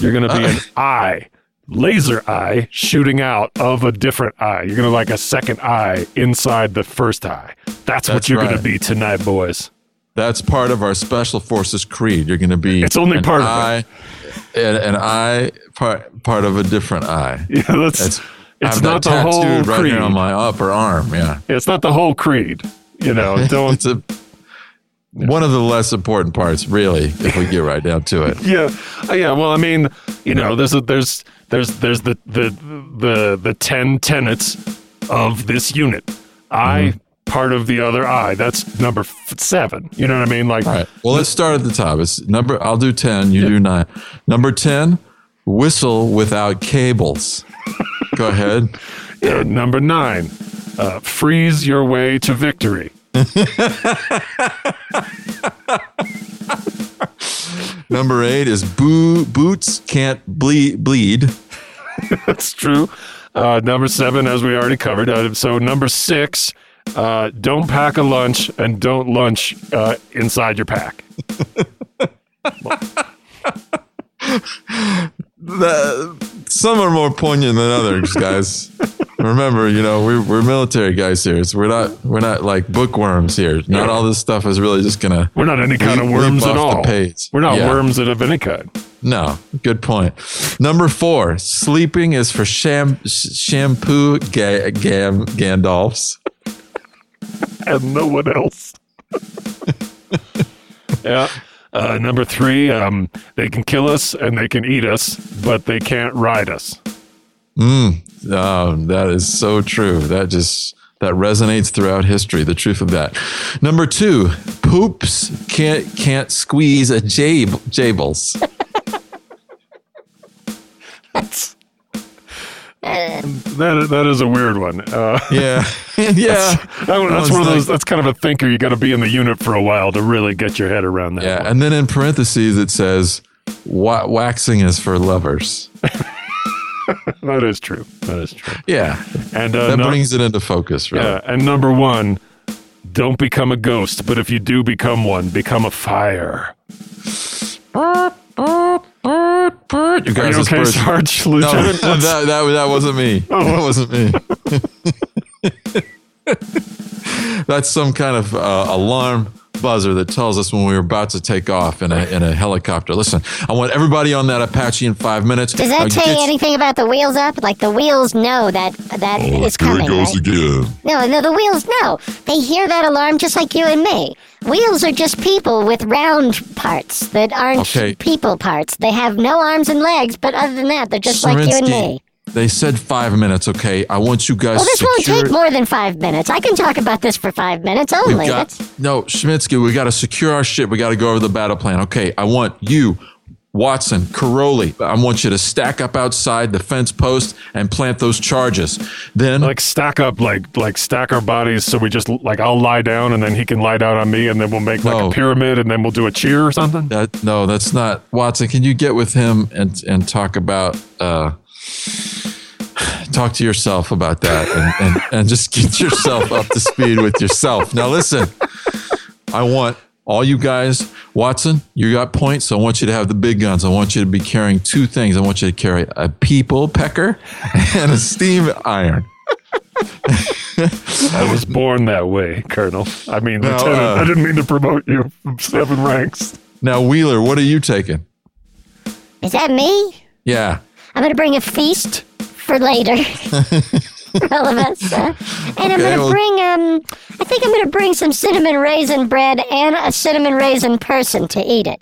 [SPEAKER 5] You're gonna be an eye, laser eye, shooting out of a different eye. You're gonna like a second eye inside the first eye. That's, what you're gonna be tonight, boys.
[SPEAKER 1] That's part of our special forces creed. You're going to be.
[SPEAKER 5] It's only
[SPEAKER 1] an
[SPEAKER 5] part of it.
[SPEAKER 1] eye, An, an eye part part of a different eye.
[SPEAKER 5] Yeah, that's.
[SPEAKER 1] It's,
[SPEAKER 5] it's not the whole
[SPEAKER 1] right
[SPEAKER 5] creed.
[SPEAKER 1] on my upper arm. Yeah,
[SPEAKER 5] it's not the whole creed. You know, don't
[SPEAKER 1] it's a one of the less important parts, really, if we get right down to it.
[SPEAKER 5] Yeah, Uh, yeah. Well, I mean, you know, there's a, there's There's there's the the the the ten tenets of this unit. I part of the other eye. That's number f- seven. You know what I mean? Like
[SPEAKER 1] All right. Well, let's start at the top. It's number. I'll do ten. You do nine. Number ten. Whistle without cables. Go ahead.
[SPEAKER 5] uh, number nine, uh, freeze your way to victory.
[SPEAKER 1] Number eight is boo boots can't bleed bleed.
[SPEAKER 5] That's true. Uh, number seven, as we already covered. Uh, so number six, uh, don't pack a lunch and don't lunch uh, inside your pack.
[SPEAKER 1] The, some are more poignant than others, guys. Remember, you know, we're, we're military guys here, so we're not we're not like bookworms here. Not all this stuff is really just gonna.
[SPEAKER 5] We're not any kind of worms at all. We're not
[SPEAKER 1] Yeah.
[SPEAKER 5] worms of any kind.
[SPEAKER 1] No, good point. Number four, sleeping is for sham, sh- shampoo ga- gam, Gandalfs.
[SPEAKER 5] And no one else. yeah. Uh, number three, um, they can kill us and they can eat us, but they can't ride us.
[SPEAKER 1] Oh, that is so true. That just that resonates throughout history. The truth of that. Number two, poops can't can't squeeze a jab, jables.
[SPEAKER 5] That that is a weird one. Uh,
[SPEAKER 1] Yeah, yeah.
[SPEAKER 5] that that's
[SPEAKER 1] one's
[SPEAKER 5] one of those. That's kind of a thinker. You got to be in the unit for a while to really get your head around that.
[SPEAKER 1] Yeah,
[SPEAKER 5] one.
[SPEAKER 1] and then in parentheses it says, "Waxing is for lovers."
[SPEAKER 5] that is true. That is true.
[SPEAKER 1] Yeah,
[SPEAKER 5] And uh,
[SPEAKER 1] that
[SPEAKER 5] no-
[SPEAKER 1] brings it into focus. Really.
[SPEAKER 5] yeah, and number one, don't become a ghost. But if you do become one, become a fire.
[SPEAKER 1] You
[SPEAKER 5] Are
[SPEAKER 1] guys,
[SPEAKER 5] you
[SPEAKER 1] this
[SPEAKER 5] okay,
[SPEAKER 1] person-
[SPEAKER 5] Sarge?
[SPEAKER 1] No, that, that, that wasn't me. Oh. That wasn't me. That's some kind of uh, alarm buzzer that tells us when we were about to take off in a, in a helicopter. Listen, I want everybody on that Apache in five minutes.
[SPEAKER 6] Does
[SPEAKER 1] Now
[SPEAKER 6] that tell you
[SPEAKER 1] get-
[SPEAKER 6] anything about the wheels up? Like the wheels know that that that is coming, right?
[SPEAKER 1] again.
[SPEAKER 6] No, no, the wheels know. They hear that alarm just like you and me. Wheels are just people with round parts that aren't
[SPEAKER 1] Okay.
[SPEAKER 6] people parts. They have no arms and legs, but other than that, they're just like you and me.
[SPEAKER 1] They said five minutes, okay? I want you guys
[SPEAKER 6] Well, this
[SPEAKER 1] to
[SPEAKER 6] won't take more than five minutes. I can talk about this for five minutes only.
[SPEAKER 1] got, no, Schmitzky, we got to secure our shit. We got to go over the battle plan. Okay, I want you, Watson, Caroli. I want you to stack up outside the fence post and plant those charges. Then,
[SPEAKER 5] like stack up like like stack our bodies so we just like I'll lie down and then he can lie down on me and then we'll make like
[SPEAKER 1] No.
[SPEAKER 5] a pyramid and then we'll do a cheer or something.
[SPEAKER 1] that no, that's not Watson. Can you get with him and and talk about uh, talk to yourself about that and, and and just get yourself up to speed with yourself. Now, listen, I want all you guys, Watson, you got points. So I want you to have the big guns. I want you to be carrying two things. I want you to carry a people pecker and a steam iron.
[SPEAKER 5] I was born that way, Colonel. I mean,
[SPEAKER 1] No,
[SPEAKER 5] Lieutenant.
[SPEAKER 1] uh,
[SPEAKER 5] I didn't mean to promote you from seven ranks.
[SPEAKER 1] Now, Wheeler, what are you taking?
[SPEAKER 6] Is that me?
[SPEAKER 1] Yeah.
[SPEAKER 6] I'm going to bring a feast for later. for all of us. uh, and I'm
[SPEAKER 1] Okay,
[SPEAKER 6] to
[SPEAKER 1] well-
[SPEAKER 6] bring, um, I think I'm going to bring some cinnamon raisin bread and a cinnamon raisin person to eat it.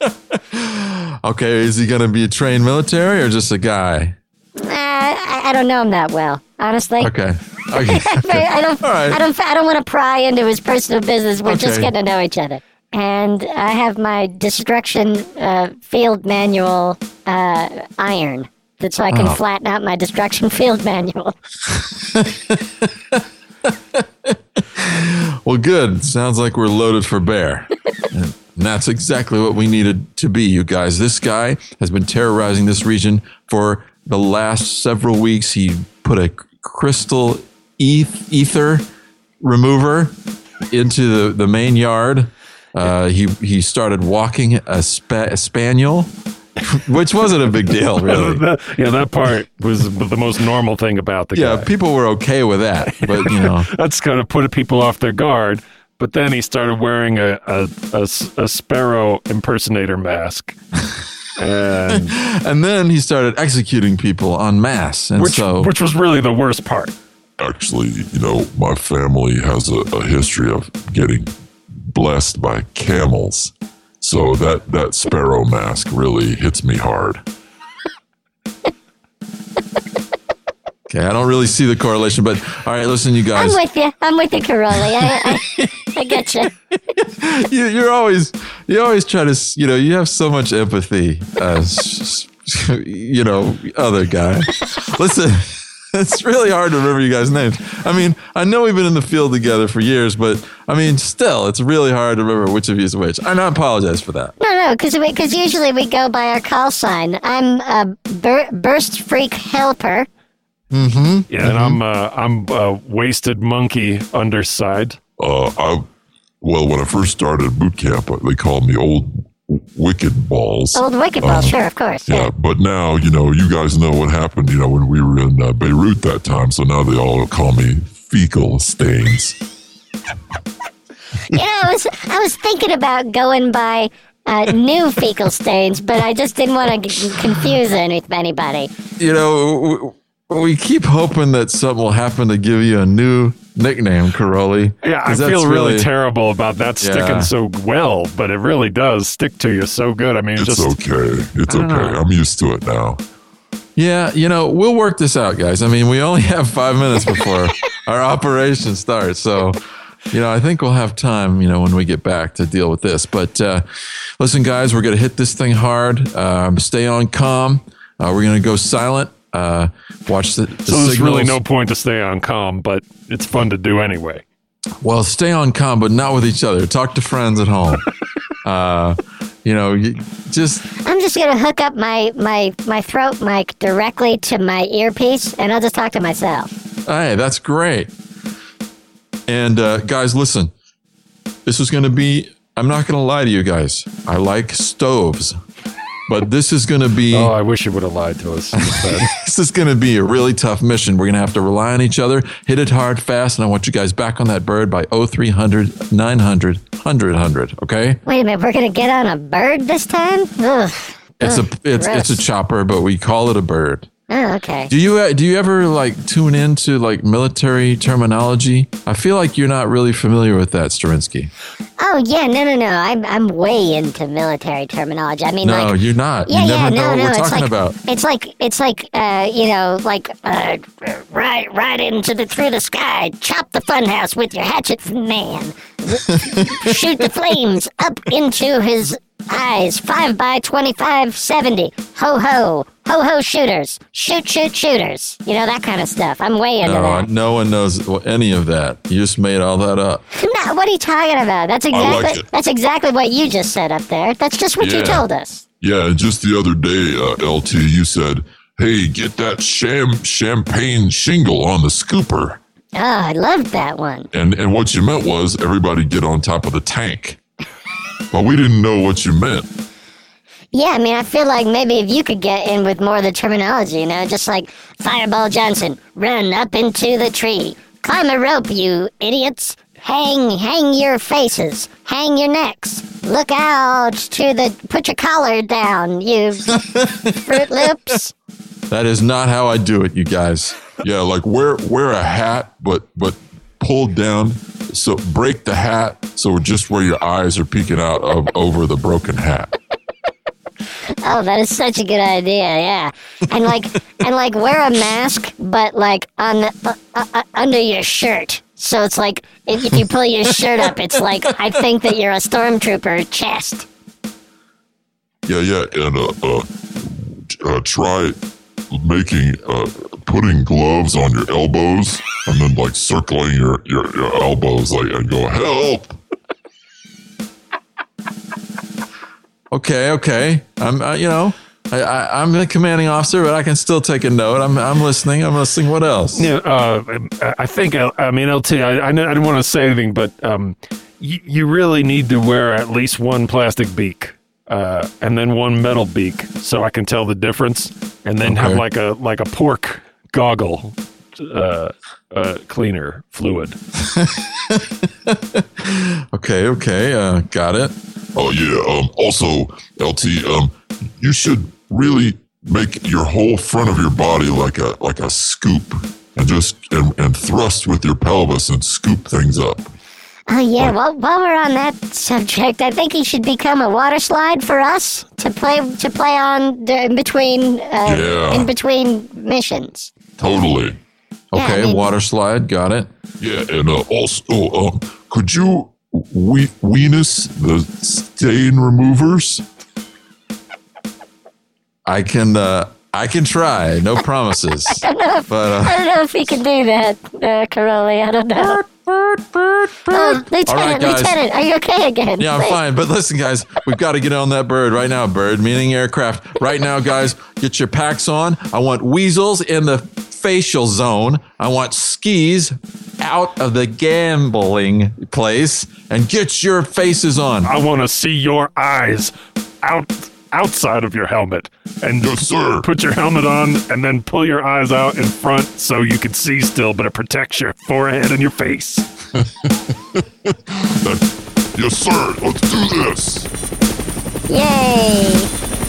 [SPEAKER 1] Okay, is he going to be a trained military or just a guy?
[SPEAKER 6] Uh, I, I don't know him that well, honestly.
[SPEAKER 1] Okay. Okay.
[SPEAKER 6] I don't,
[SPEAKER 1] All right.
[SPEAKER 6] I don't, I don't want to pry into his personal business. We're just
[SPEAKER 1] Okay.
[SPEAKER 6] getting to know each other. And I have my destruction uh, field manual uh, iron, so I can
[SPEAKER 1] Oh.
[SPEAKER 6] flatten out my destruction field manual.
[SPEAKER 1] Well, good. Sounds like we're loaded for bear. and that's exactly what we needed to be, you guys. This guy has been terrorizing this region for the last several weeks. He put a crystal eth- ether remover into the, the main yard. Uh, he he started walking a, spa- a spaniel, which wasn't a big deal, really.
[SPEAKER 5] Yeah, that part was the most normal thing about the
[SPEAKER 1] Yeah,
[SPEAKER 5] guy.
[SPEAKER 1] people were okay with that, but you know.
[SPEAKER 5] That's kind of put people off their guard. But then he started wearing a sparrow impersonator mask. And
[SPEAKER 1] And then he started executing people en masse. And
[SPEAKER 5] which,
[SPEAKER 1] so,
[SPEAKER 5] which was really the worst part.
[SPEAKER 4] Actually, you know, my family has a, a history of getting blessed by camels. So that that sparrow mask really hits me hard.
[SPEAKER 1] Okay, I don't really see the correlation, but all right, listen, you guys.
[SPEAKER 6] I'm with you. I'm with you, Caroli. I, I, I get you.
[SPEAKER 1] you, you're always you always try to you know you have so much empathy uh s- s- you know other guy listen it's really hard to remember you guys names i mean i know we've been in the field together for years but i mean still it's really hard to remember which of you is which and i apologize for that
[SPEAKER 6] No, no, because because usually we go by our call sign. I'm a bur- burst freak helper. Mm-hmm.
[SPEAKER 5] Yeah, and I'm uh, I'm uh, wasted monkey underside.
[SPEAKER 4] Uh, I well, when I first started boot camp, uh, they called me old wicked balls.
[SPEAKER 6] Old wicked ball, sure, of course.
[SPEAKER 4] Yeah, but now you know you guys know what happened. You know when we were in uh, Beirut that time, so now they all call me fecal stains.
[SPEAKER 6] You know, I was I was thinking about going by uh, new fecal stains, but I just didn't want to g- confuse any, anybody.
[SPEAKER 1] you know w- we keep hoping that something will happen to give you a new nickname Caroli.
[SPEAKER 5] Yeah, I feel really, terrible about that
[SPEAKER 1] Yeah.
[SPEAKER 5] sticking so well, but it really does stick to you so good. I mean,
[SPEAKER 4] It's
[SPEAKER 5] just
[SPEAKER 4] okay. It's okay. I'm used to it now.
[SPEAKER 1] Yeah, you know, we'll work this out, guys. I mean, we only have five minutes before our operation starts. So, you know, I think we'll have time, you know, when we get back to deal with this. But uh, listen, guys, we're going to hit this thing hard. Um, stay on calm. Uh, we're going to go silent. Uh, watch the, the
[SPEAKER 5] so there's really no point to stay on calm, but it's fun to do anyway.
[SPEAKER 1] Well, stay on calm, but not with each other. Talk to friends at home. uh, you know, you just
[SPEAKER 6] I'm just gonna hook up my my my throat mic directly to my earpiece, and I'll just talk to myself.
[SPEAKER 1] Hey, that's great. And uh, guys, listen. This is going to be. I'm not going to lie to you guys. I like stoves, but this is going to be.
[SPEAKER 5] Oh, I wish you would have lied to us.
[SPEAKER 1] This is going to be a really tough mission. We're going to have to rely on each other, hit it hard, fast, and I want you guys back on that bird by 0300 900 100 100. Okay?
[SPEAKER 6] Wait a minute, we're gonna get on a bird this time? Ugh.
[SPEAKER 1] It's a
[SPEAKER 6] Ugh,
[SPEAKER 1] it's it's a chopper, but we call it a bird.
[SPEAKER 6] Oh, okay.
[SPEAKER 1] Do you uh, do you ever like tune into like military terminology? I feel like you're not really familiar with that, Sterinsky.
[SPEAKER 6] Oh yeah, no, no, no. I'm I'm way into military terminology. I mean,
[SPEAKER 1] No,
[SPEAKER 6] like.
[SPEAKER 1] you're not.
[SPEAKER 6] Yeah,
[SPEAKER 1] you
[SPEAKER 6] yeah,
[SPEAKER 1] know
[SPEAKER 6] no,
[SPEAKER 1] what
[SPEAKER 6] no.
[SPEAKER 1] we're
[SPEAKER 6] it's
[SPEAKER 1] talking
[SPEAKER 6] like
[SPEAKER 1] about.
[SPEAKER 6] it's like it's like uh, you know, like uh, right, right into the through the sky. Chop the funhouse with your hatchet, man. Shoot the flames up into his eyes. Five by twenty-five, seventy. Ho ho, ho ho shooters. Shoot, shoot, shooters. You know that kind of stuff. I'm way into
[SPEAKER 1] No,
[SPEAKER 6] that.
[SPEAKER 1] no one knows any of that. You just made all that up.
[SPEAKER 6] No, what are you talking about? That's
[SPEAKER 4] like
[SPEAKER 6] exactly
[SPEAKER 4] it.
[SPEAKER 6] that's exactly what you just said up there. That's just what you told us.
[SPEAKER 4] Yeah, and just the other day, uh, LT, you said, "Hey, get that sham champagne shingle on the scooper,"
[SPEAKER 6] Oh, I loved that one.
[SPEAKER 4] and and what you meant was everybody get on top of the tank. But we didn't know what you meant.
[SPEAKER 6] Yeah, I mean, I feel like maybe if you could get in with more of the terminology, you know, just like Fireball Johnson, run up into the tree, climb a rope, you idiots, hang, hang your faces, hang your necks, look out to the, put your collar down, you Fruit Loops.
[SPEAKER 1] That is not how I do it, you guys.
[SPEAKER 4] Yeah, like wear wear a hat, but but pulled down. So break the hat so just where your eyes are peeking out of over the broken hat.
[SPEAKER 6] Oh, that is such a good idea. Yeah, and like and like wear a mask, but like on the uh, uh, uh, under your shirt. So it's like if, if you pull your shirt up, it's like I think that you're a stormtrooper chest.
[SPEAKER 4] Yeah, yeah, and uh, uh, uh try making uh putting gloves on your elbows and then like circling your your, your elbows like and go help.
[SPEAKER 1] Okay, okay. I'm, uh, you know, I, I, I'm the commanding officer, but I can still take a note. I'm, I'm listening. I'm listening. What else?
[SPEAKER 5] Yeah, uh, I think I, I mean LT. I, I, didn't want to say anything, but um, you, you really need to wear at least one plastic beak, uh, and then one metal beak, so I can tell the difference, and then have like a like a pork goggle uh, uh, cleaner fluid.
[SPEAKER 1] Okay, okay. Uh, got it.
[SPEAKER 4] Oh yeah. Um. Also, LT. Um. You should really make your whole front of your body like a like a scoop, and just and, and thrust with your pelvis and scoop things up.
[SPEAKER 6] Oh yeah. Well, while we're on that subject, I think he should become a water slide for us to play to play on in between uh,
[SPEAKER 4] Yeah.
[SPEAKER 6] in between missions.
[SPEAKER 4] Totally.
[SPEAKER 1] Okay,
[SPEAKER 6] I mean-
[SPEAKER 1] water slide, got it.
[SPEAKER 4] Yeah, and uh, also, um, could you we weenus the stain removers?
[SPEAKER 1] I can uh I can try, no promises.
[SPEAKER 6] I don't know if,
[SPEAKER 1] But uh,
[SPEAKER 6] I don't know if he can do that, uh, Caroli. I don't know. Oh, Lieutenant,
[SPEAKER 1] All right, guys.
[SPEAKER 6] Lieutenant, are you okay again?
[SPEAKER 1] Yeah, I'm
[SPEAKER 6] Please.
[SPEAKER 1] fine. But listen, guys, we've got to get on that bird right now. Bird, meaning aircraft. Right now, guys, get your packs on. I want weasels in the facial zone. I want skis out of the gambling place and get your faces on.
[SPEAKER 5] I want to see your eyes out outside of your helmet. And
[SPEAKER 4] Yes, sir.
[SPEAKER 5] put your helmet on and then pull your eyes out in front so you can see still, but it protects your forehead and your face.
[SPEAKER 4] Yes, sir. Let's do this.
[SPEAKER 6] Yay!